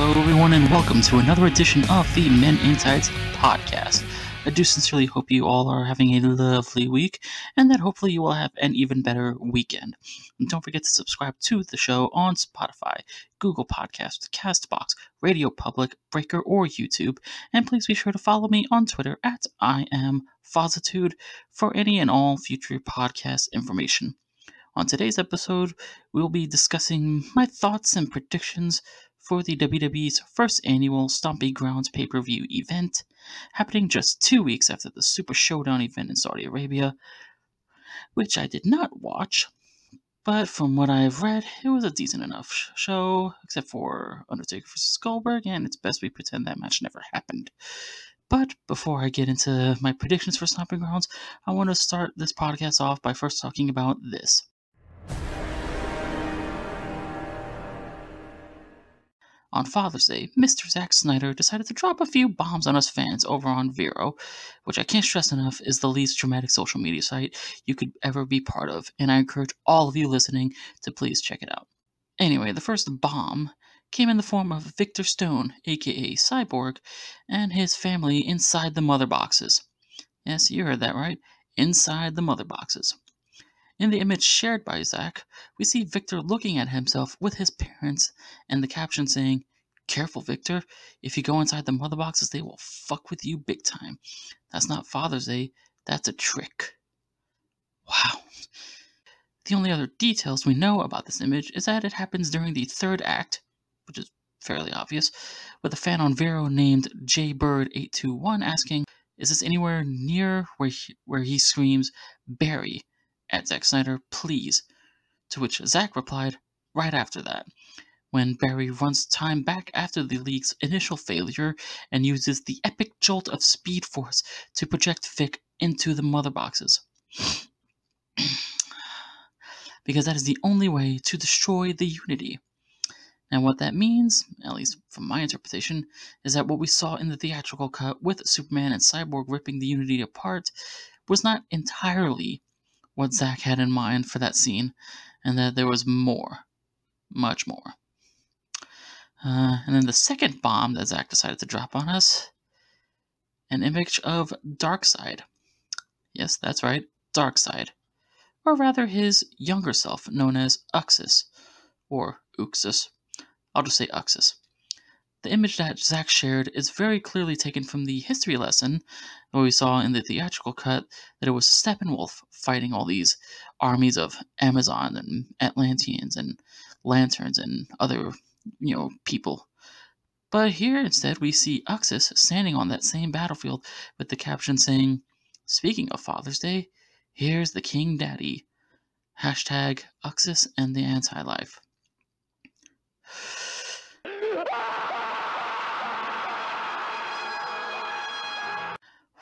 Hello, everyone, and welcome to another edition of the Men in Tights podcast. I do sincerely hope you all are having a lovely week and that hopefully you will have an even better weekend. And don't forget to subscribe to the show on Spotify, Google Podcasts, Castbox, Radio Public, Breaker, or YouTube. And please be sure to follow me on Twitter at I am Fozitude for any and all future podcast information. On today's episode, we'll be discussing my thoughts and predictions for the WWE's first annual Stomping Grounds pay per view event, happening just two weeks after the Super Showdown event in Saudi Arabia, which I did not watch. But from what I've read, it was a decent enough show, except for Undertaker vs. Goldberg, and it's best we pretend that match never happened. But before I get into my predictions for Stomping Grounds, I want to start this podcast off by first talking about this. On Father's Day, Mr. Zack Snyder decided to drop a few bombs on us fans over on Vero, which I can't stress enough is the least dramatic social media site you could ever be part of, and I encourage all of you listening to please check it out. Anyway, the first bomb came in the form of Victor Stone, aka Cyborg, and his family inside the mother boxes. Yes, you heard that right. Inside the mother boxes. In the image shared by Zack, we see Victor looking at himself with his parents and the caption saying, Careful, Victor. If you go inside the mother boxes, they will fuck with you big time. That's not Father's Day, that's a trick. Wow. The only other details we know about this image is that it happens during the third act, which is fairly obvious, with a fan on Vero named JBird821 asking, Is this anywhere near where he, where he screams, Barry? at Zack Snyder, please. To which Zack replied right after that, when Barry runs time back after the league's initial failure and uses the epic jolt of Speed Force to project Vic into the mother boxes. because that is the only way to destroy the Unity. And what that means, at least from my interpretation, is that what we saw in the theatrical cut with Superman and Cyborg ripping the Unity apart was not entirely what Zack had in mind for that scene, and that there was more, much more. Uh, and then the second bomb that Zack decided to drop on us an image of Darkseid. Yes, that's right, Darkseid. Or rather, his younger self, known as Uxas, or Uxus. I'll just say Uxus. The image that Zack shared is very clearly taken from the history lesson that we saw in the theatrical cut that it was Steppenwolf fighting all these armies of Amazon and Atlanteans and lanterns and other, you know, people. But here instead we see Uxas standing on that same battlefield with the caption saying, Speaking of Father's Day, here's the King Daddy. Hashtag Uxas and the Anti-Life.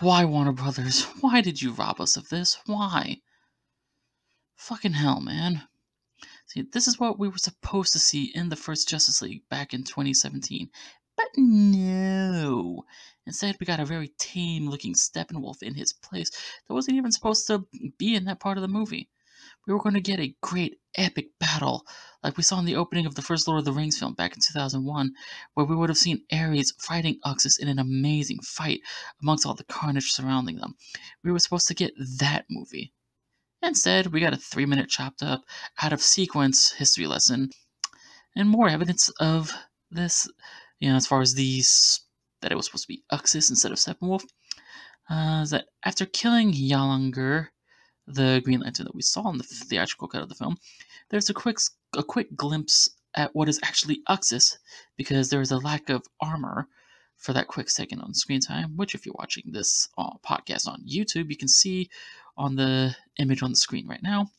Why, Warner Brothers? Why did you rob us of this? Why? Fucking hell, man. See, this is what we were supposed to see in the first Justice League back in 2017. But no. Instead, we got a very tame looking Steppenwolf in his place that wasn't even supposed to be in that part of the movie. We were going to get a great epic battle like we saw in the opening of the first Lord of the Rings film back in 2001, where we would have seen Ares fighting Uxas in an amazing fight amongst all the carnage surrounding them. We were supposed to get that movie. Instead, we got a three minute chopped up, out of sequence history lesson, and more evidence of this, you know, as far as these, that it was supposed to be Uxas instead of Steppenwolf, uh, is that after killing Yalan Gur, the Green Lantern that we saw in the theatrical cut of the film, there's a quick a quick glimpse at what is actually Uxas because there is a lack of armor for that quick second on screen time, which, if you're watching this uh, podcast on YouTube, you can see on the image on the screen right now.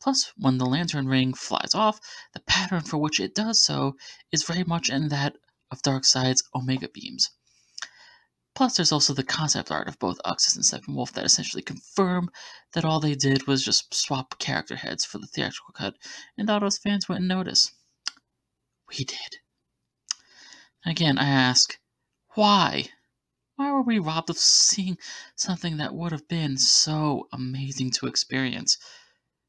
Plus, when the lantern ring flies off, the pattern for which it does so is very much in that of Darkseid's Omega beams. Plus, there's also the concept art of both Uxas and Steppenwolf that essentially confirm that all they did was just swap character heads for the theatrical cut, and us fans wouldn't notice. We did. Again, I ask, why? Why were we robbed of seeing something that would have been so amazing to experience?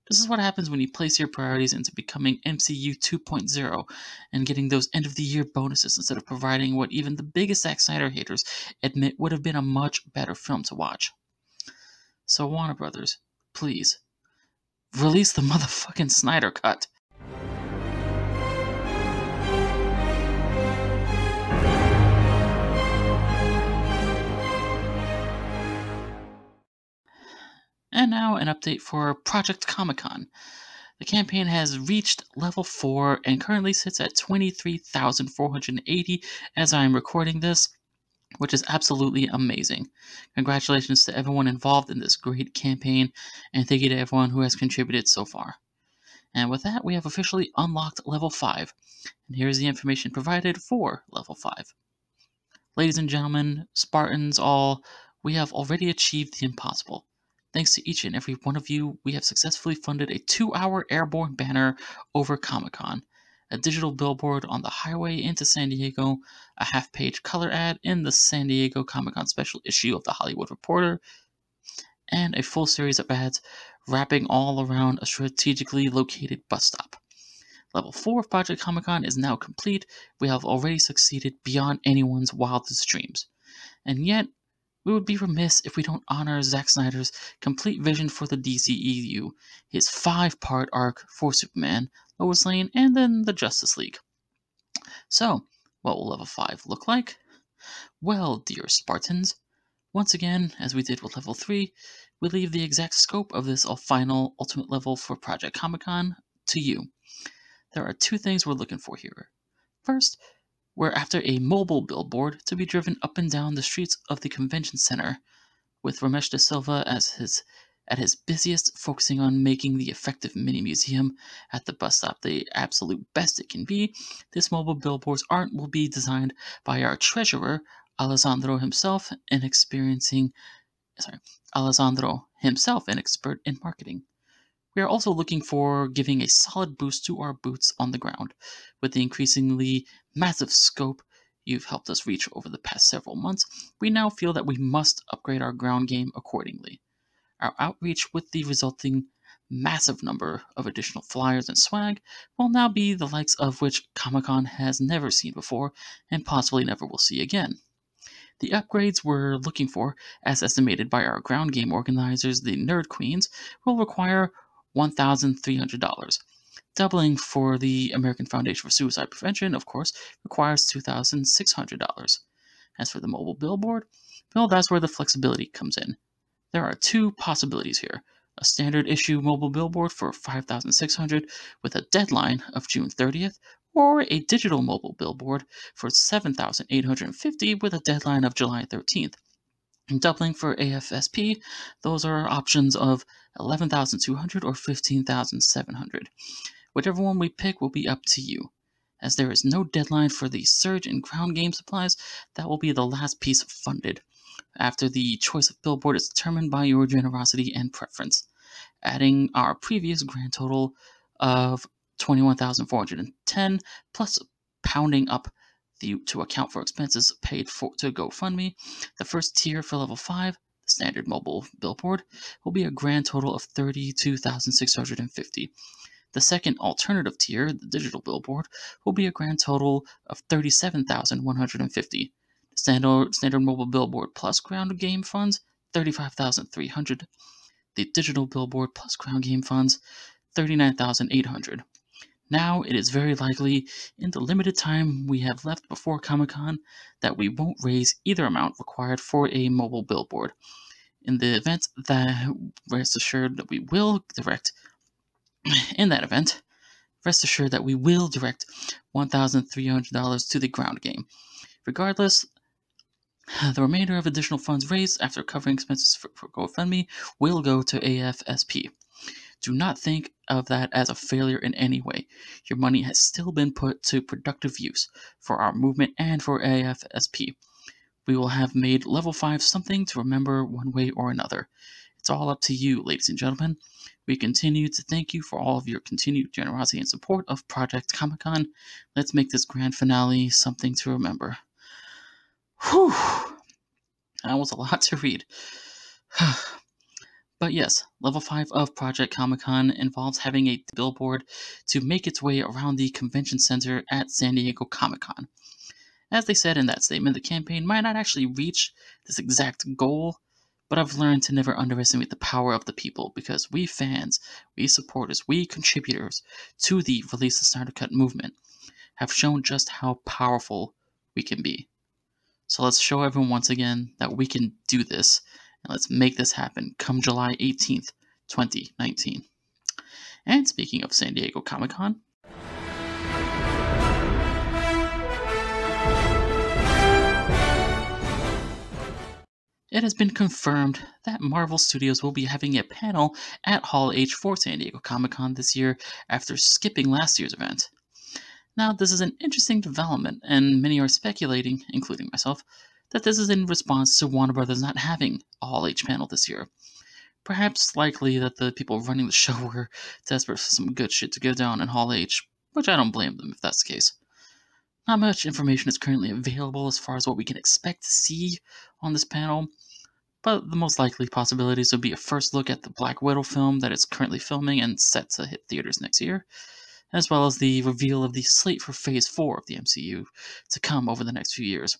This is what happens when you place your priorities into becoming MCU 2.0 and getting those end of the year bonuses instead of providing what even the biggest Zack Snyder haters admit would have been a much better film to watch. So, Warner Brothers, please, release the motherfucking Snyder Cut. And now an update for Project Comic Con. The campaign has reached level 4 and currently sits at 23,480 as I am recording this, which is absolutely amazing. Congratulations to everyone involved in this great campaign, and thank you to everyone who has contributed so far. And with that, we have officially unlocked level 5, and here's the information provided for level 5. Ladies and gentlemen, Spartans all, we have already achieved the impossible. Thanks to each and every one of you, we have successfully funded a two hour airborne banner over Comic Con, a digital billboard on the highway into San Diego, a half page color ad in the San Diego Comic Con special issue of The Hollywood Reporter, and a full series of ads wrapping all around a strategically located bus stop. Level 4 of Project Comic Con is now complete. We have already succeeded beyond anyone's wildest dreams. And yet, we would be remiss if we don't honor Zack Snyder's complete vision for the DCEU, his five part arc for Superman, Lois Lane, and then the Justice League. So, what will level 5 look like? Well, dear Spartans, once again, as we did with level 3, we leave the exact scope of this final ultimate level for Project Comic Con to you. There are two things we're looking for here. First, we're after a mobile billboard to be driven up and down the streets of the convention center, with Ramesh De Silva as his at his busiest, focusing on making the effective mini museum at the bus stop the absolute best it can be. This mobile billboard's art will be designed by our treasurer, Alessandro himself, an experiencing sorry, Alessandro himself, an expert in marketing. We are also looking for giving a solid boost to our boots on the ground. With the increasingly massive scope you've helped us reach over the past several months, we now feel that we must upgrade our ground game accordingly. Our outreach with the resulting massive number of additional flyers and swag will now be the likes of which Comic Con has never seen before and possibly never will see again. The upgrades we're looking for, as estimated by our ground game organizers, the Nerd Queens, will require $1,300. Doubling for the American Foundation for Suicide Prevention, of course, requires $2,600. As for the mobile billboard, well, that's where the flexibility comes in. There are two possibilities here a standard issue mobile billboard for 5600 with a deadline of June 30th, or a digital mobile billboard for 7850 with a deadline of July 13th. And doubling for AFSP, those are options of 11,200 or 15,700. Whichever one we pick will be up to you. As there is no deadline for the surge in ground game supplies, that will be the last piece funded. After the choice of billboard is determined by your generosity and preference, adding our previous grand total of 21,410 plus pounding up the, to account for expenses paid for to GoFundMe. The first tier for level 5, the standard mobile billboard, will be a grand total of 32,650. The second alternative tier, the digital billboard, will be a grand total of 37,150. Standard, standard mobile billboard plus ground game funds, 35,300. The digital billboard plus ground game funds, 39,800. Now, it is very likely, in the limited time we have left before Comic Con, that we won't raise either amount required for a mobile billboard. In the event that, rest assured that we will direct, in that event, rest assured that we will direct $1,300 to the ground game. Regardless, the remainder of additional funds raised after covering expenses for, for GoFundMe will go to AFSP. Do not think of that as a failure in any way. Your money has still been put to productive use for our movement and for AFSP. We will have made level 5 something to remember one way or another. It's all up to you, ladies and gentlemen. We continue to thank you for all of your continued generosity and support of Project Comic Con. Let's make this grand finale something to remember. Whew! That was a lot to read. But yes, level 5 of Project Comic Con involves having a billboard to make its way around the convention center at San Diego Comic Con. As they said in that statement, the campaign might not actually reach this exact goal, but I've learned to never underestimate the power of the people because we fans, we supporters, we contributors to the Release the Snyder Cut movement have shown just how powerful we can be. So let's show everyone once again that we can do this and let's make this happen come July 18th, 2019. And speaking of San Diego Comic Con, it has been confirmed that Marvel Studios will be having a panel at Hall H for San Diego Comic Con this year after skipping last year's event. Now, this is an interesting development, and many are speculating, including myself, that this is in response to Warner Brothers not having a Hall H panel this year. Perhaps likely that the people running the show were desperate for some good shit to go down in Hall H, which I don't blame them if that's the case. Not much information is currently available as far as what we can expect to see on this panel, but the most likely possibilities would be a first look at the Black Widow film that is currently filming and set to hit theaters next year, as well as the reveal of the slate for Phase 4 of the MCU to come over the next few years.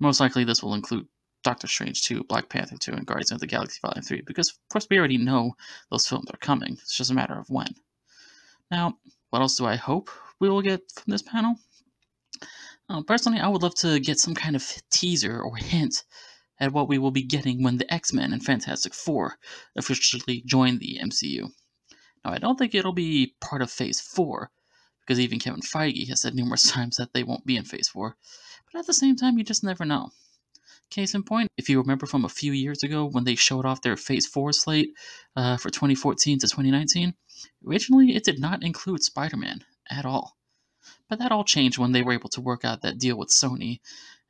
Most likely, this will include Doctor Strange 2, Black Panther 2, and Guardians of the Galaxy Volume 3, because, of course, we already know those films are coming. It's just a matter of when. Now, what else do I hope we will get from this panel? Uh, personally, I would love to get some kind of teaser or hint at what we will be getting when the X Men and Fantastic Four officially join the MCU. Now, I don't think it'll be part of Phase 4, because even Kevin Feige has said numerous times that they won't be in Phase 4. But at the same time, you just never know. Case in point, if you remember from a few years ago when they showed off their Phase 4 slate uh, for 2014 to 2019, originally it did not include Spider Man at all. But that all changed when they were able to work out that deal with Sony,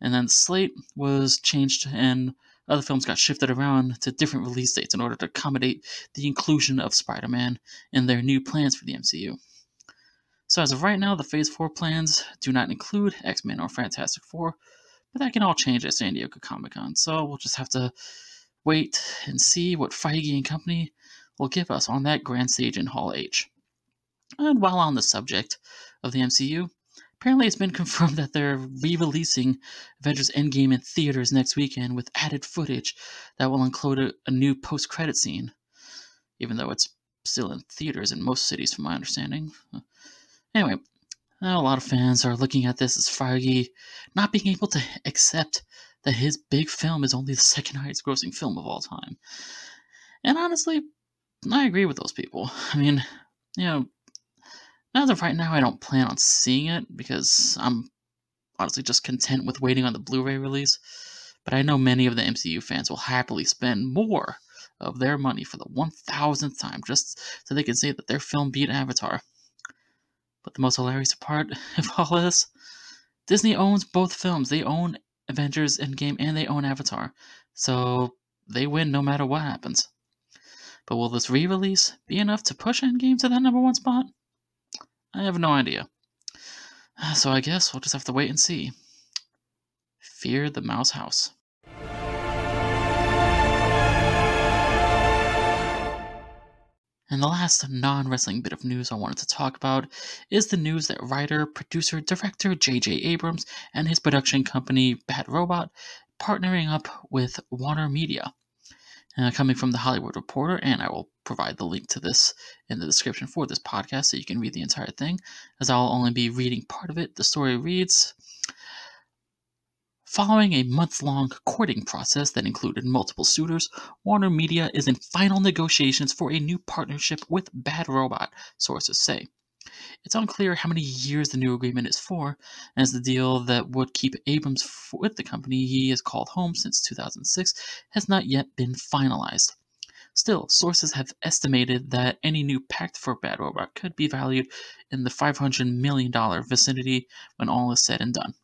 and then the slate was changed and other films got shifted around to different release dates in order to accommodate the inclusion of Spider Man in their new plans for the MCU. So, as of right now, the Phase 4 plans do not include X Men or Fantastic Four, but that can all change at San Diego Comic Con. So, we'll just have to wait and see what Feige and company will give us on that grand stage in Hall H. And while on the subject of the MCU, Apparently, it's been confirmed that they're re releasing Avengers Endgame in theaters next weekend with added footage that will include a, a new post credit scene, even though it's still in theaters in most cities, from my understanding. Anyway, a lot of fans are looking at this as Feige not being able to accept that his big film is only the second highest grossing film of all time. And honestly, I agree with those people. I mean, you know, as of right now, I don't plan on seeing it because I'm honestly just content with waiting on the Blu ray release. But I know many of the MCU fans will happily spend more of their money for the 1000th time just so they can say that their film beat Avatar. But the most hilarious part of all this Disney owns both films. They own Avengers Endgame and they own Avatar. So they win no matter what happens. But will this re release be enough to push Endgame to that number one spot? I have no idea. So I guess we'll just have to wait and see. Fear the Mouse House. And the last non wrestling bit of news I wanted to talk about is the news that writer, producer, director J.J. Abrams and his production company Bad Robot partnering up with Warner Media uh, coming from the Hollywood Reporter, and I will provide the link to this in the description for this podcast so you can read the entire thing, as I'll only be reading part of it. The story reads Following a month long courting process that included multiple suitors, Warner Media is in final negotiations for a new partnership with Bad Robot, sources say. It's unclear how many years the new agreement is for, as the deal that would keep Abrams with the company he has called home since 2006 has not yet been finalized. Still, sources have estimated that any new pact for Bad Robot could be valued in the $500 million vicinity when all is said and done.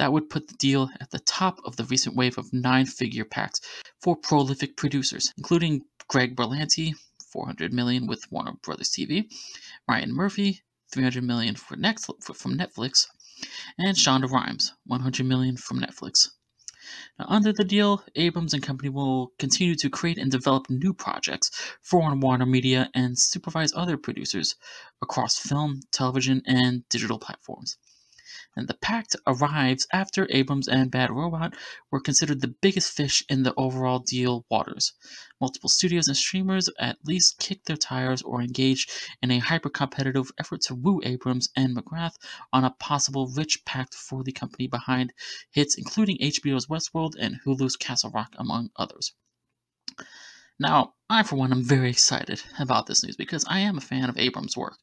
That would put the deal at the top of the recent wave of nine figure pacts for prolific producers, including Greg Berlanti, 400 million with Warner Brothers TV, Ryan Murphy, 300 million for from Netflix, and Shonda Rhimes, 100 million from Netflix. Now, under the deal, Abrams and company will continue to create and develop new projects for Warner Media and supervise other producers across film, television, and digital platforms and the pact arrives after Abrams and Bad Robot were considered the biggest fish in the overall deal waters. Multiple studios and streamers at least kicked their tires or engaged in a hyper competitive effort to woo Abrams and McGrath on a possible rich pact for the company behind hits including HBO's Westworld and Hulu's Castle Rock, among others. Now, I, for one, am very excited about this news because I am a fan of Abrams' work.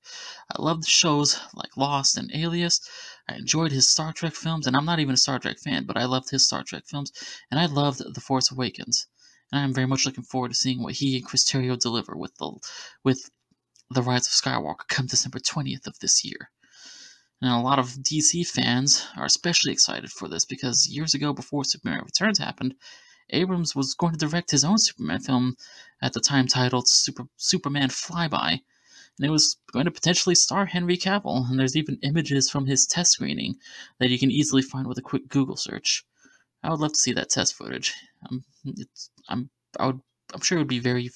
I love shows like Lost and Alias. I enjoyed his Star Trek films, and I'm not even a Star Trek fan, but I loved his Star Trek films, and I loved The Force Awakens. And I'm very much looking forward to seeing what he and Chris Terrio deliver with the with The Rise of Skywalker come December 20th of this year. And a lot of DC fans are especially excited for this because years ago, before Superman Returns happened, Abrams was going to direct his own Superman film at the time titled Super, Superman Flyby, and it was going to potentially star Henry Cavill. And there's even images from his test screening that you can easily find with a quick Google search. I would love to see that test footage. Um, I'm, I would, I'm sure it would be very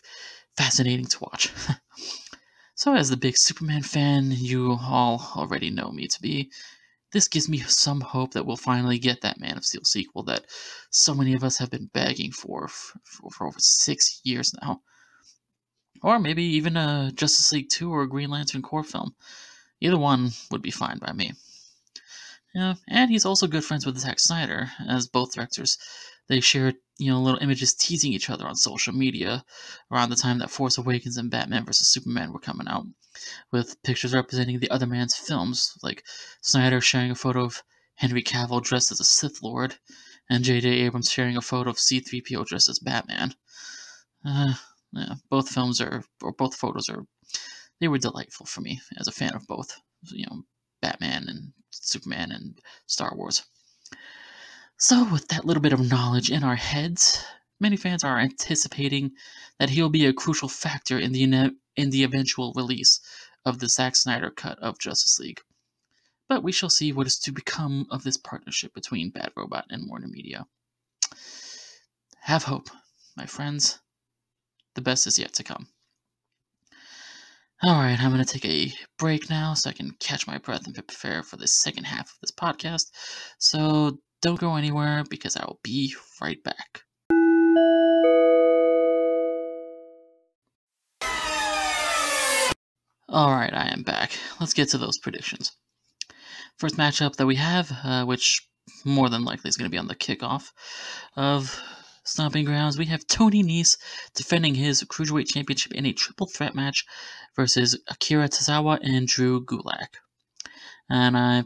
fascinating to watch. so, as the big Superman fan you all already know me to be, this gives me some hope that we'll finally get that Man of Steel sequel that so many of us have been begging for for, for over six years now. Or maybe even a Justice League 2 or a Green Lantern Corps film. Either one would be fine by me. Yeah, and he's also good friends with Zack Snyder, as both directors. They shared, you know, little images teasing each other on social media around the time that Force Awakens and Batman vs. Superman were coming out with pictures representing the other man's films, like Snyder sharing a photo of Henry Cavill dressed as a Sith Lord, and J.J. Abrams sharing a photo of C-3PO dressed as Batman. Uh, yeah, both films are, or both photos are, they were delightful for me as a fan of both, you know, Batman and Superman and Star Wars. So, with that little bit of knowledge in our heads, many fans are anticipating that he'll be a crucial factor in the in the eventual release of the Zack Snyder cut of Justice League. But we shall see what is to become of this partnership between Bad Robot and Warner Media. Have hope, my friends. The best is yet to come. Alright, I'm going to take a break now so I can catch my breath and prepare for the second half of this podcast. So don't go anywhere because I will be right back. Alright, I am back. Let's get to those predictions. First matchup that we have, uh, which more than likely is going to be on the kickoff of Stomping Grounds, we have Tony Nese defending his Cruiserweight Championship in a triple threat match versus Akira Tozawa and Drew Gulak. And I,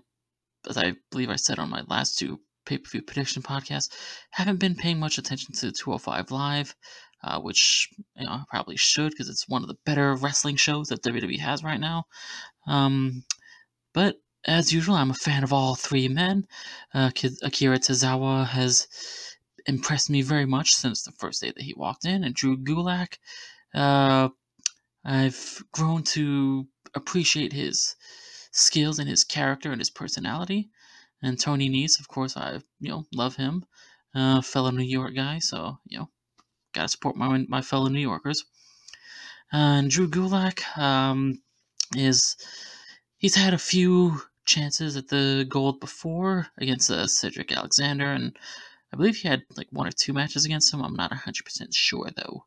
as I believe I said on my last two pay per view prediction podcast. haven't been paying much attention to 205 Live uh, which you know, I probably should because it's one of the better wrestling shows that WWE has right now. Um, but as usual, I'm a fan of all three men. Uh, Akira Tozawa has impressed me very much since the first day that he walked in, and Drew Gulak, uh, I've grown to appreciate his skills and his character and his personality. And Tony Nese, of course, I you know love him, uh, fellow New York guy. So you know gotta support my my fellow New Yorkers. And Drew Gulak um, is he's had a few chances at the gold before against uh, Cedric Alexander, and I believe he had like one or two matches against him. I'm not 100% sure though.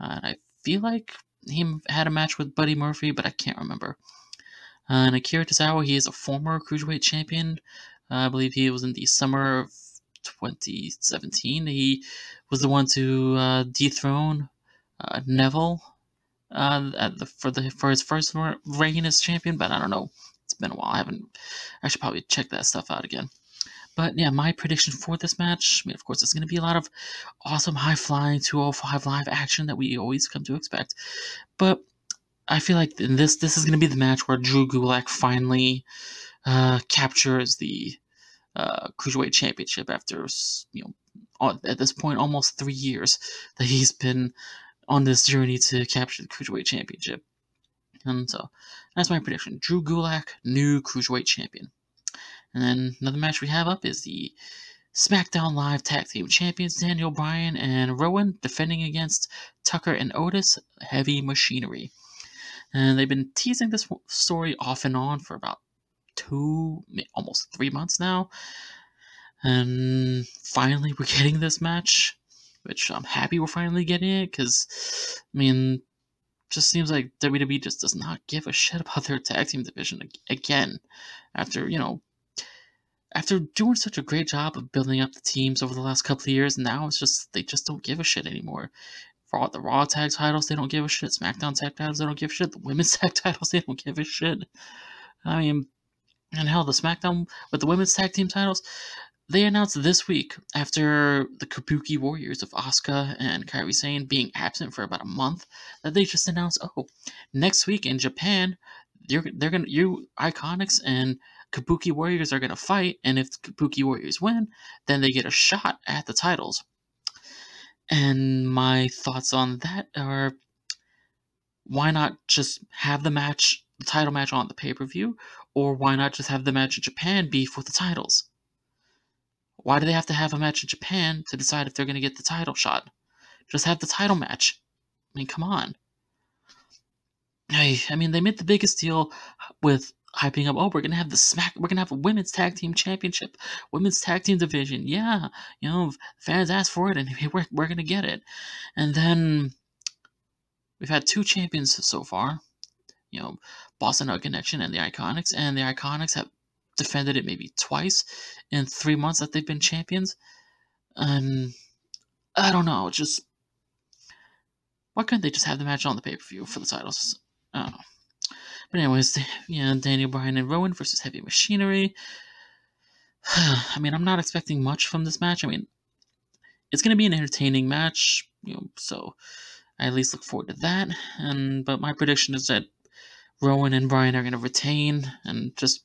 Uh, I feel like he had a match with Buddy Murphy, but I can't remember. Uh, and Akira Tozawa, he is a former cruiserweight champion. I believe he was in the summer of 2017. He was the one to uh, dethrone uh, Neville uh, the, for the for his first reign as champion. But I don't know. It's been a while. I haven't. I should probably check that stuff out again. But yeah, my prediction for this match, I mean, of course, it's going to be a lot of awesome high flying 205 live action that we always come to expect. But I feel like in this this is going to be the match where Drew Gulak finally uh, captures the uh, cruiserweight championship after you know at this point almost three years that he's been on this journey to capture the cruiserweight championship. And so that's my prediction: Drew Gulak, new cruiserweight champion. And then another match we have up is the SmackDown Live Tag Team Champions Daniel Bryan and Rowan defending against Tucker and Otis Heavy Machinery. And they've been teasing this story off and on for about two, almost three months now. And finally, we're getting this match, which I'm happy we're finally getting it because, I mean, just seems like WWE just does not give a shit about their tag team division again. After, you know, after doing such a great job of building up the teams over the last couple of years, now it's just, they just don't give a shit anymore. For the Raw tag titles, they don't give a shit. SmackDown tag titles, they don't give a shit. The women's tag titles, they don't give a shit. I mean, and hell, the SmackDown with the women's tag team titles, they announced this week after the Kabuki Warriors of Asuka and Kairi Sane being absent for about a month that they just announced, oh, next week in Japan, they're they're gonna you Iconics and Kabuki Warriors are gonna fight, and if the Kabuki Warriors win, then they get a shot at the titles. And my thoughts on that are why not just have the match, the title match on the pay per view, or why not just have the match in Japan be for the titles? Why do they have to have a match in Japan to decide if they're going to get the title shot? Just have the title match. I mean, come on. I, I mean, they made the biggest deal with hyping up. Oh, we're gonna have the smack. We're gonna have a women's tag team championship, women's tag team division. Yeah, you know, fans asked for it, and we're we're gonna get it. And then we've had two champions so far. You know, Boss 'n' Hug Connection and the Iconics, and the Iconics have defended it maybe twice in three months that they've been champions. And I don't know, just why couldn't they just have the match on the pay per view for the titles? I don't know. But anyways, yeah, Daniel Bryan and Rowan versus Heavy Machinery. I mean, I'm not expecting much from this match. I mean, it's gonna be an entertaining match, you know, so I at least look forward to that. And but my prediction is that Rowan and Bryan are gonna retain and just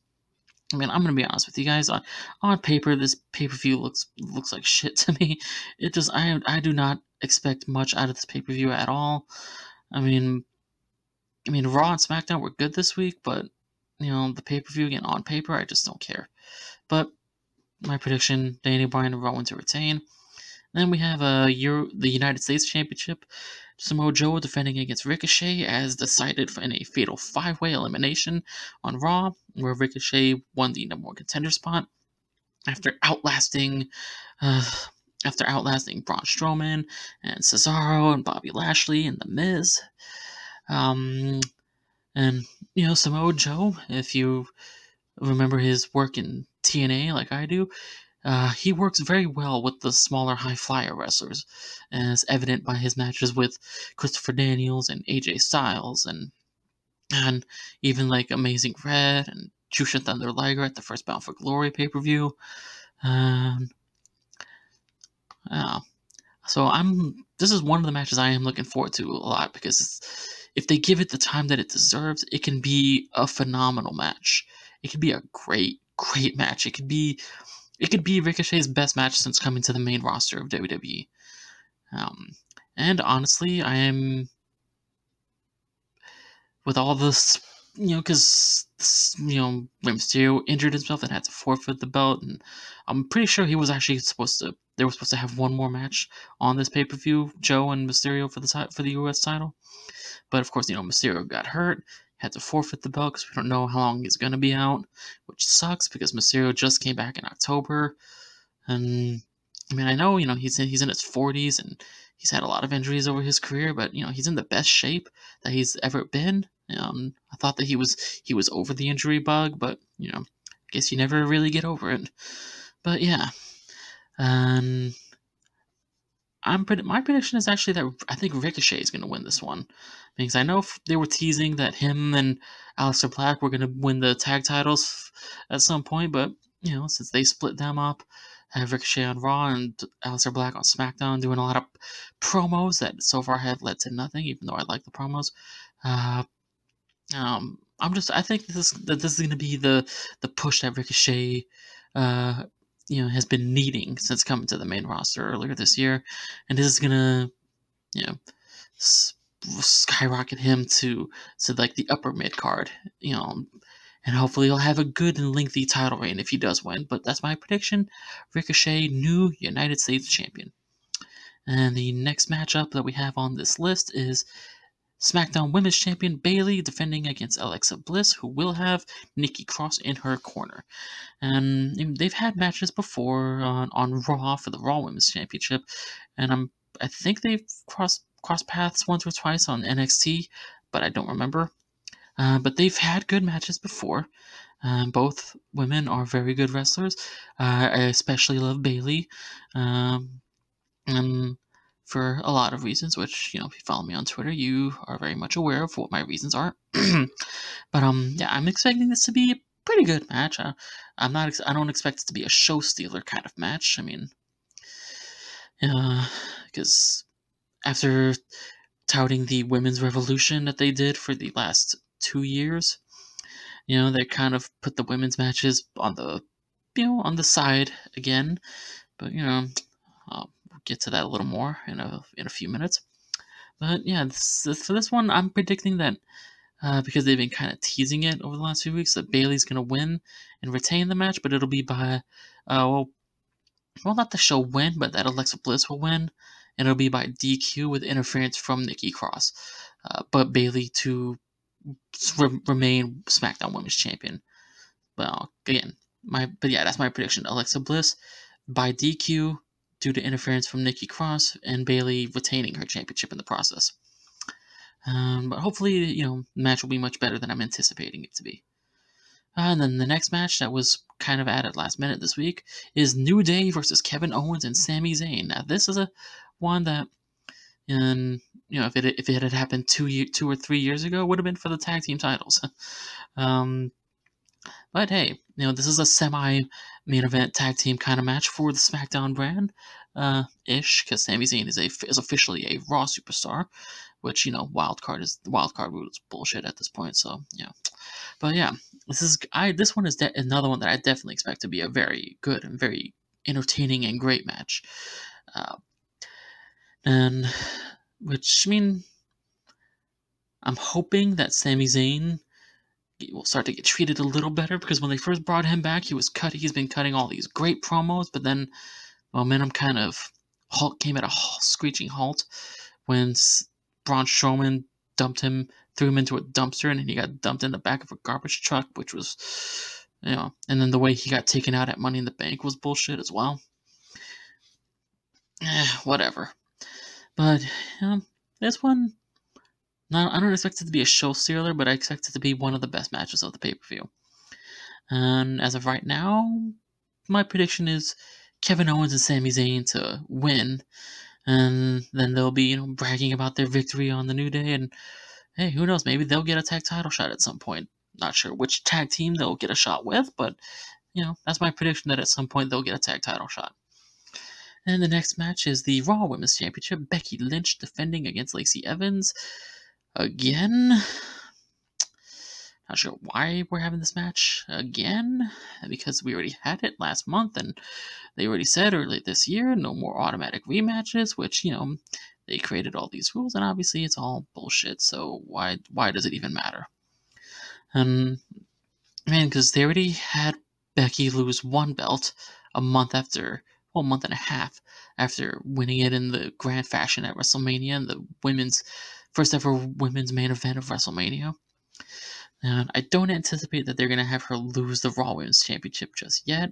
I mean, I'm gonna be honest with you guys. On, on paper, this pay per view looks looks like shit to me. It just I I do not expect much out of this pay per view at all. I mean, I mean, Raw and SmackDown were good this week, but you know, the pay per view again on paper, I just don't care. But my prediction: Danny Bryan and Rowan to retain. Then we have uh, Euro, the United States Championship. Samoa Joe defending against Ricochet as decided in a fatal five way elimination on Raw, where Ricochet won the number one contender spot after outlasting. Uh, after outlasting Braun Strowman and Cesaro and Bobby Lashley and The Miz. Um, and, you know, Samoa Joe, if you remember his work in TNA like I do, uh, he works very well with the smaller high flyer wrestlers, as evident by his matches with Christopher Daniels and AJ Styles, and and even like Amazing Red and Jushin Thunder Liger at the first Bound for Glory pay per view. Um, uh, so I'm. This is one of the matches I am looking forward to a lot because if they give it the time that it deserves, it can be a phenomenal match. It can be a great, great match. It could be it could be Ricochet's best match since coming to the main roster of WWE. Um, and honestly, I am with all this, you know, because you know, Rey Mysterio injured himself and had to forfeit the belt, and I'm pretty sure he was actually supposed to. They were supposed to have one more match on this pay per view, Joe and Mysterio for the for the U.S. title, but of course, you know, Mysterio got hurt, had to forfeit the belt because we don't know how long he's going to be out, which sucks because Mysterio just came back in October. And I mean, I know, you know, he's in, he's in his 40s and he's had a lot of injuries over his career, but you know, he's in the best shape that he's ever been. Um, I thought that he was he was over the injury bug, but you know, I guess you never really get over it. But yeah, um, I'm my prediction is actually that I think Ricochet is going to win this one because I know they were teasing that him and Aleister Black were going to win the tag titles at some point, but you know since they split them up, have Ricochet on Raw and Aleister Black on SmackDown doing a lot of promos that so far have led to nothing, even though I like the promos. Uh, um, I'm just I think this that this is going to be the the push that Ricochet uh, you know has been needing since coming to the main roster earlier this year, and this is gonna you know s- skyrocket him to to like the upper mid card. You know, and hopefully he'll have a good and lengthy title reign if he does win. But that's my prediction: Ricochet, new United States champion. And the next matchup that we have on this list is SmackDown Women's Champion Bayley defending against Alexa Bliss, who will have Nikki Cross in her corner. And they've had matches before on, on Raw for the Raw Women's Championship, and I'm I think they've crossed crossed paths once or twice on NXT, but I don't remember. Uh, but they've had good matches before. Um, both women are very good wrestlers. Uh, I especially love Bayley. Um, for a lot of reasons, which, you know, if you follow me on Twitter, you are very much aware of what my reasons are. but, um, yeah, I'm expecting this to be a pretty good match. Uh, I'm not, ex- I don't expect it to be a show stealer kind of match. I mean, Yeah, because uh, after touting the women's revolution that they did for the last two years, you know, they kind of put the women's matches on the, you know, on the side again. But, you know, I'll get to that a little more in a in a few minutes. But yeah, this, this, for this one, I'm predicting that uh, because they've been kind of teasing it over the last few weeks that Bayley's to win and retain the match, but it'll be by, uh, well, well, not the show win, but that Alexa Bliss will win, and it'll be by DQ with interference from Nikki Cross. Uh, but Bayley to re- remain SmackDown Women's Champion. Well, again, my but yeah, that's my prediction. Alexa Bliss by DQ due to interference from Nikki Cross and Bayley retaining her championship in the process. Um, but hopefully, you know, the match will be much better than I'm anticipating it to be. Uh, and then the next match that was kind of added last minute this week is New Day versus Kevin Owens and Sami Zayn. Now, this is a one that, in you know, if it if it had happened two year, two or three years ago, would have been for the tag team titles. um, but hey, you know, this is a semi main event tag team kind of match for the SmackDown brand, uh, ish, because Sami Zayn is a is officially a Raw superstar, which you know, wild card is wild card rule is bullshit at this point. So yeah, but yeah, this is I this one is de- another one that I definitely expect to be a very good and very entertaining and great match, uh, and which I mean, I'm hoping that Sami Zayn will start to get treated a little better because when they first brought him back, he was cut. He's been cutting all these great promos, but then momentum kind of halt came at a screeching halt when Braun Strowman dumped him, threw him into a dumpster, and he got dumped in the back of a garbage truck, which was, you know, and then the way he got taken out at Money in the Bank was bullshit as well. Eh, whatever. But you know, this one I don't expect it to be a show stealer, but I expect it to be one of the best matches of the pay per view. And as of right now, my prediction is Kevin Owens and Sami Zayn to win, and then they'll be you know bragging about their victory on the New Day, and hey, who knows? Maybe they'll get a tag title shot at some point. Not sure which tag team they'll get a shot with, but you know that's my prediction that at some point they'll get a tag title shot. And the next match is the Raw Women's Championship. Becky Lynch defending against Lacey Evans again. Not sure why we're having this match again, because we already had it last month and they already said early this year no more automatic rematches, which, you know, they created all these rules and obviously it's all bullshit, so why why does it even matter? Um man, because they already had Becky lose one belt a month after well, a month and a half after winning it in the grand fashion at WrestleMania and the women's first ever women's main event of WrestleMania. And I don't anticipate that they're going to have her lose the Raw Women's Championship just yet.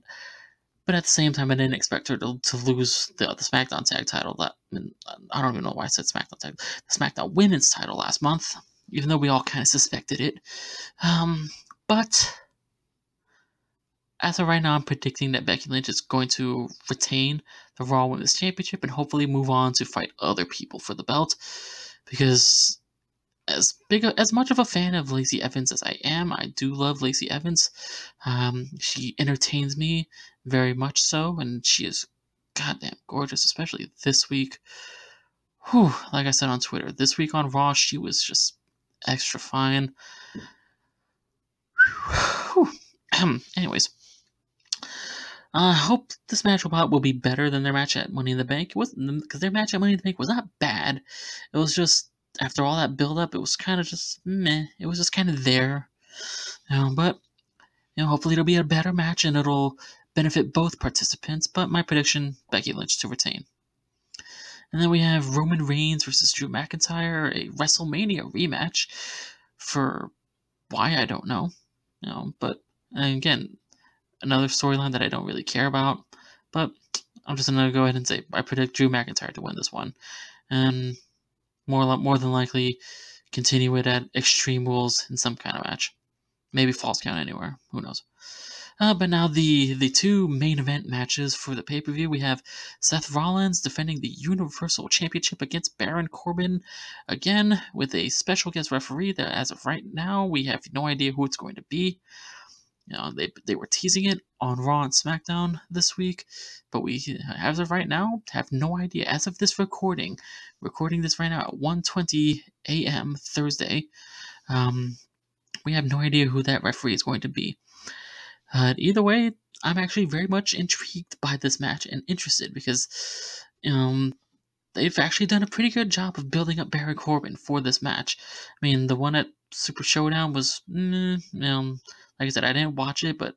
But at the same time, I didn't expect her to, to lose the, the SmackDown Tag title. That I don't even know why I said SmackDown Tag. The SmackDown Women's title last month, even though we all kind of suspected it. Um, but as of right now, I'm predicting that Becky Lynch is going to retain the Raw Women's Championship and hopefully move on to fight other people for the belt because as big as much of a fan of Lacey Evans as I am, I do love Lacey Evans. Um, she entertains me very much so, and she is goddamn gorgeous, especially this week. Whew, like I said on Twitter, this week on Raw, she was just extra fine. Anyways, I hope this match will, will be better than their match at Money in the Bank. It wasn't because their match at Money in the Bank was not bad. It was just after all that build up, it was kind of just meh. It was just kind of there. Um, but you know, hopefully it'll be a better match and it'll benefit both participants. But my prediction: Becky Lynch to retain. And then we have Roman Reigns versus Drew McIntyre, a WrestleMania rematch for why I don't know. You know, but again, another storyline that I don't really care about. But I'm just gonna go ahead and say I predict Drew McIntyre to win this one, and more more than likely continue it at Extreme Rules in some kind of match, maybe Falls Count anywhere. Who knows? Uh, but now the the two main event matches for the pay per view, we have Seth Rollins defending the Universal Championship against Baron Corbin, again with a special guest referee. That as of right now, we have no idea who it's going to be. You know, they they were teasing it on Raw and SmackDown this week, but we, as of right now, have no idea. As of this recording, recording this right now at 1:20 a.m. Thursday, um, we have no idea who that referee is going to be. Uh, either way, I'm actually very much intrigued by this match and interested because um, they've actually done a pretty good job of building up Baron Corbin for this match. I mean, the one at Super Showdown was, um, like I said, I didn't watch it, but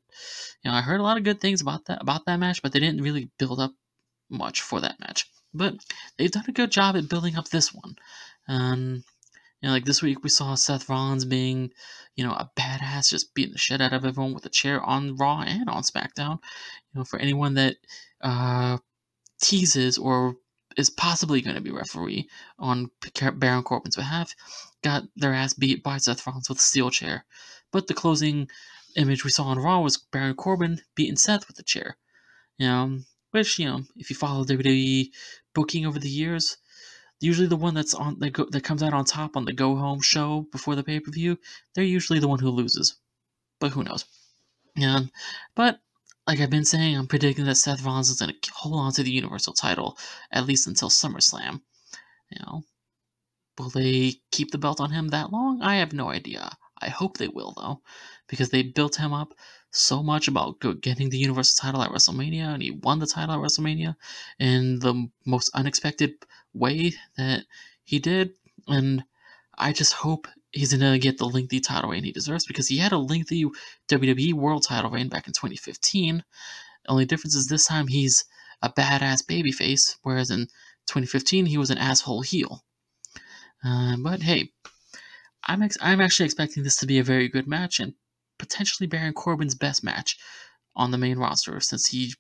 you know, I heard a lot of good things about that about that match, but they didn't really build up much for that match. But they've done a good job at building up this one. Um, you know, like this week we saw Seth Rollins being, you know, a badass, just beating the shit out of everyone with a chair on Raw and on SmackDown. You know, for anyone that uh, teases or is possibly going to be referee on Baron Corbin's behalf, got their ass beat by Seth Rollins with a steel chair. But the closing image we saw on Raw was Baron Corbin beating Seth with a chair. You know, which you know, if you follow WWE booking over the years, usually the one that's on that, go, that comes out on top on the go home show before the pay per view, they're usually the one who loses. But who knows? Yeah, but like I've been saying, I'm predicting that Seth Rollins is going to hold on to the Universal title at least until SummerSlam. You know, will they keep the belt on him that long? I have no idea. I hope they will though, because they built him up so much about getting the Universal title at WrestleMania, and he won the title at WrestleMania in the most unexpected way that he did. And I just hope he's gonna get the lengthy title reign he deserves because he had a lengthy WWE World title reign back in 2015. The only difference is this time he's a badass babyface, whereas in 2015 he was an asshole heel. Uh, but hey, I'm ex- I'm actually expecting this to be a very good match and potentially Baron Corbin's best match on the main roster since he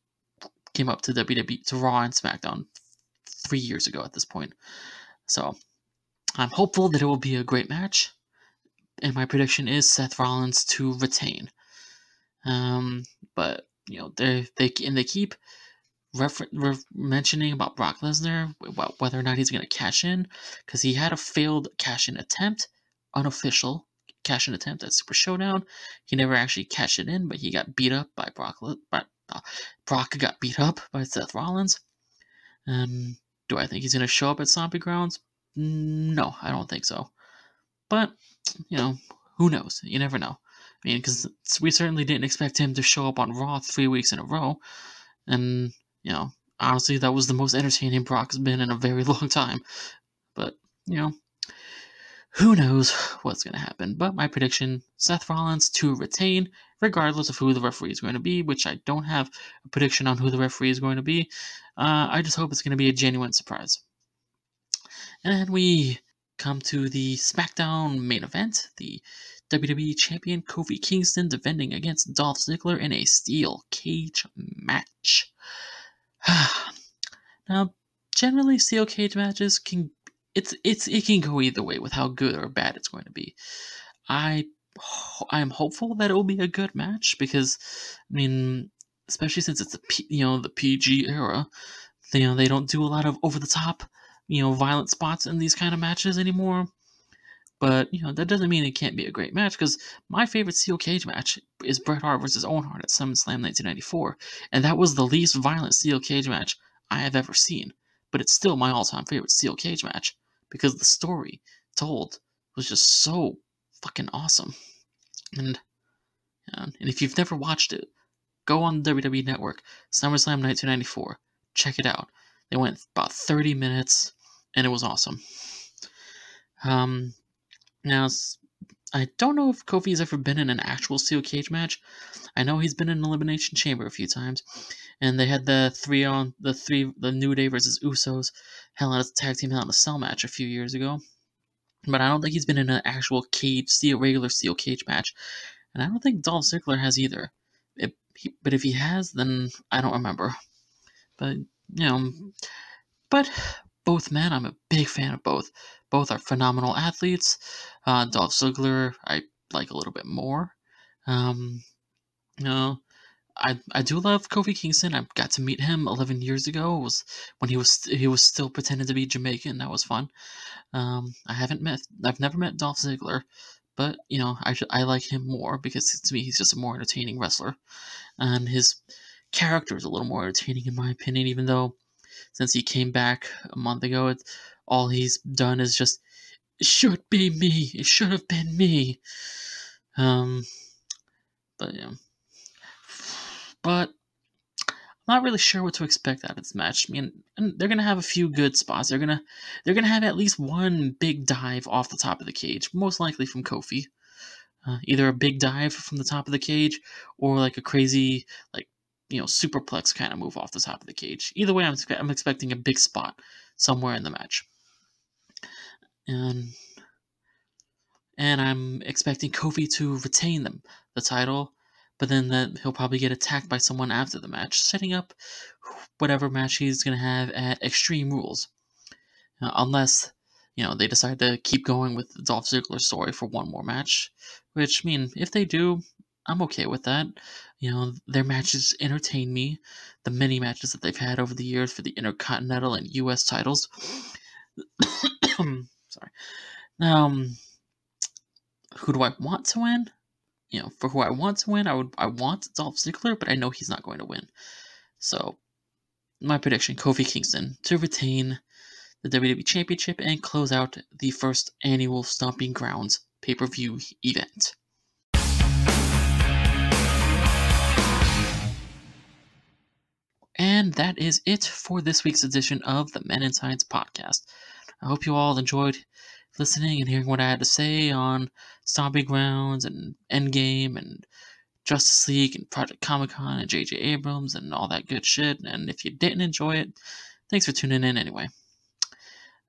came up to WWE to Raw and SmackDown three years ago at this point. So I'm hopeful that it will be a great match, and my prediction is Seth Rollins to retain. Um, but you know they they and they keep refer- re- mentioning about Brock Lesnar about whether or not he's going to cash in because he had a failed cash in attempt, unofficial cash in attempt at Super Showdown. He never actually cashed it in, but he got beat up by Brock. By, uh, Brock got beat up by Seth Rollins. Um, do I think he's going to show up at Stomping Grounds? No, I don't think so. But, you know, who knows? You never know. I mean, because we certainly didn't expect him to show up on Raw three weeks in a row. And, you know, honestly, that was the most entertaining Brock's been in a very long time. But, you know, who knows what's going to happen. But my prediction Seth Rollins to retain, regardless of who the referee is going to be, which I don't have a prediction on who the referee is going to be. Uh, I just hope it's going to be a genuine surprise. And we come to the SmackDown main event. The WWE Champion Kofi Kingston defending against Dolph Ziggler in a steel cage match. now, generally, steel cage matches can it's it's it can go either way with how good or bad it's going to be. I I'm hopeful that it will be a good match because I mean, especially since it's P, you know the PG era, you know they don't do a lot of over the top you know violent spots in these kind of matches anymore. But you know that doesn't mean it can't be a great match because my favorite steel cage match is Bret Hart versus Owen Hart at SummerSlam 1994, and that was the least violent steel cage match I have ever seen. But it's still my all-time favorite steel cage match because the story told was just so fucking awesome. And and if you've never watched it, go on the WWE Network, SummerSlam 1994. Check it out. They went about 30 minutes, and it was awesome. Um, now, I don't know if Kofi's ever been in an actual steel cage match. I know he's been in elimination chamber a few times, and they had the three on the three the New Day versus Usos Hell in a tag team Hell in a Cell match a few years ago. But I don't think he's been in an actual cage steel regular steel cage match, and I don't think Dolph Ziggler has either. If he, but if he has, then I don't remember. But you know, but both men, I'm a big fan of both. Both are phenomenal athletes. Uh, Dolph Ziggler, I like a little bit more. Um, you know, I I do love Kofi Kingston. I got to meet him 11 years ago. It was when he was he was still pretending to be Jamaican. That was fun. Um, I haven't met I've never met Dolph Ziggler, but you know I I like him more because to me he's just a more entertaining wrestler, and his character is a little more entertaining in my opinion. Even though since he came back a month ago, it's all he's done is just it should be me. It should have been me. Um, but yeah but I'm not really sure what to expect out of this match. I mean, they're gonna have a few good spots. They're gonna they're gonna have at least one big dive off the top of the cage, most likely from Kofi. Uh, either a big dive from the top of the cage or like a crazy like you know superplex kind of move off the top of the cage. Either way, I'm I'm expecting a big spot somewhere in the match, and and I'm expecting Kofi to retain them the title but then that he'll probably get attacked by someone after the match, setting up whatever match he's to have at Extreme Rules. Unless, you know, they decide to keep going with the Dolph Ziggler story for one more match, which, I mean, if they do, I'm okay with that. You know, their matches entertain me. The many matches that they've had over the years for the Intercontinental and U.S. titles. Sorry. Um, who do I want to win? you know, for who I want to win, I would I want Dolph Ziggler, but I know he's not going to win. So, my prediction: Kofi Kingston to retain the WWE Championship and close out the first annual Stomping Grounds pay per view event. And that is it for this week's edition of the Men in Tights podcast. I hope you all enjoyed listening and hearing what I had to say on Stomping Grounds and Endgame and Justice League and Project Comic Con and J.J. Abrams and all that good shit. And if you didn't enjoy it, thanks for tuning in anyway.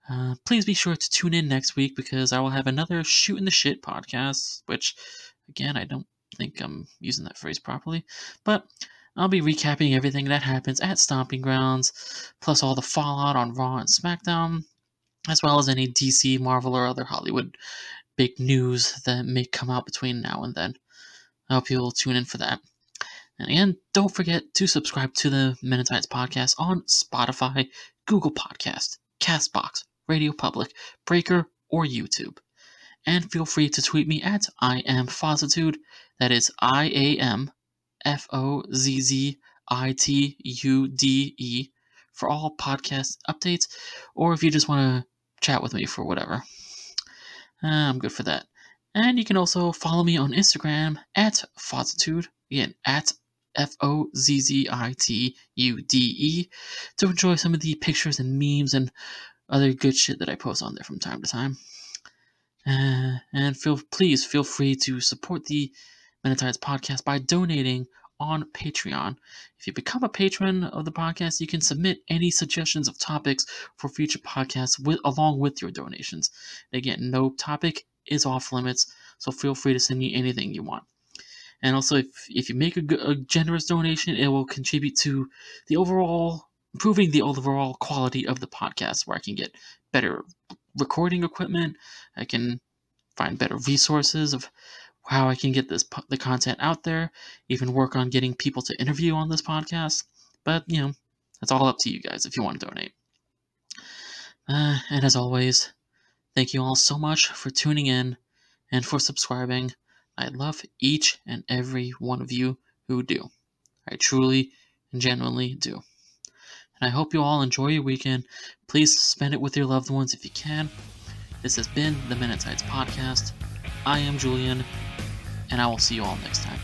Uh, please be sure to tune in next week because I will have another Shooting the Shit podcast, which, again, I don't think I'm using that phrase properly, but I'll be recapping everything that happens at Stomping Grounds, plus all the fallout on Raw and SmackDown, as well as any DC, Marvel, or other Hollywood big news that may come out between now and then. I hope you'll tune in for that. And again, don't forget to subscribe to the Men in podcast on Spotify, Google Podcast, Castbox, Radio Public, Breaker, or YouTube. And feel free to tweet me at I am Fozzitude. That is I A M F O Z Z I T U D E for all podcast updates, or if you just want to chat with me for whatever. Uh, I'm good for that. And you can also follow me on Instagram at Fozzitude, again, at F O Z Z I T U D E, to enjoy some of the pictures and memes and other good shit that I post on there from time to time. Uh, and feel please feel free to support the In podcast by donating on Patreon. If you become a patron of the podcast, you can submit any suggestions of topics for future podcasts with, along with your donations. Again, no topic is off limits, so feel free to send me anything you want. And also, if, if you make a, a generous donation, it will contribute to the overall improving the overall quality of the podcast, where I can get better recording equipment, I can find better resources of how I can get this the content out there, even work on getting people to interview on this podcast. But you know, that's all up to you guys if you want to donate. Uh, and as always, thank you all so much for tuning in and for subscribing. I love each and every one of you who do. I truly and genuinely do. And I hope you all enjoy your weekend. Please spend it with your loved ones if you can. This has been the in Tights Podcast. I am Julian, and I will see you all next time.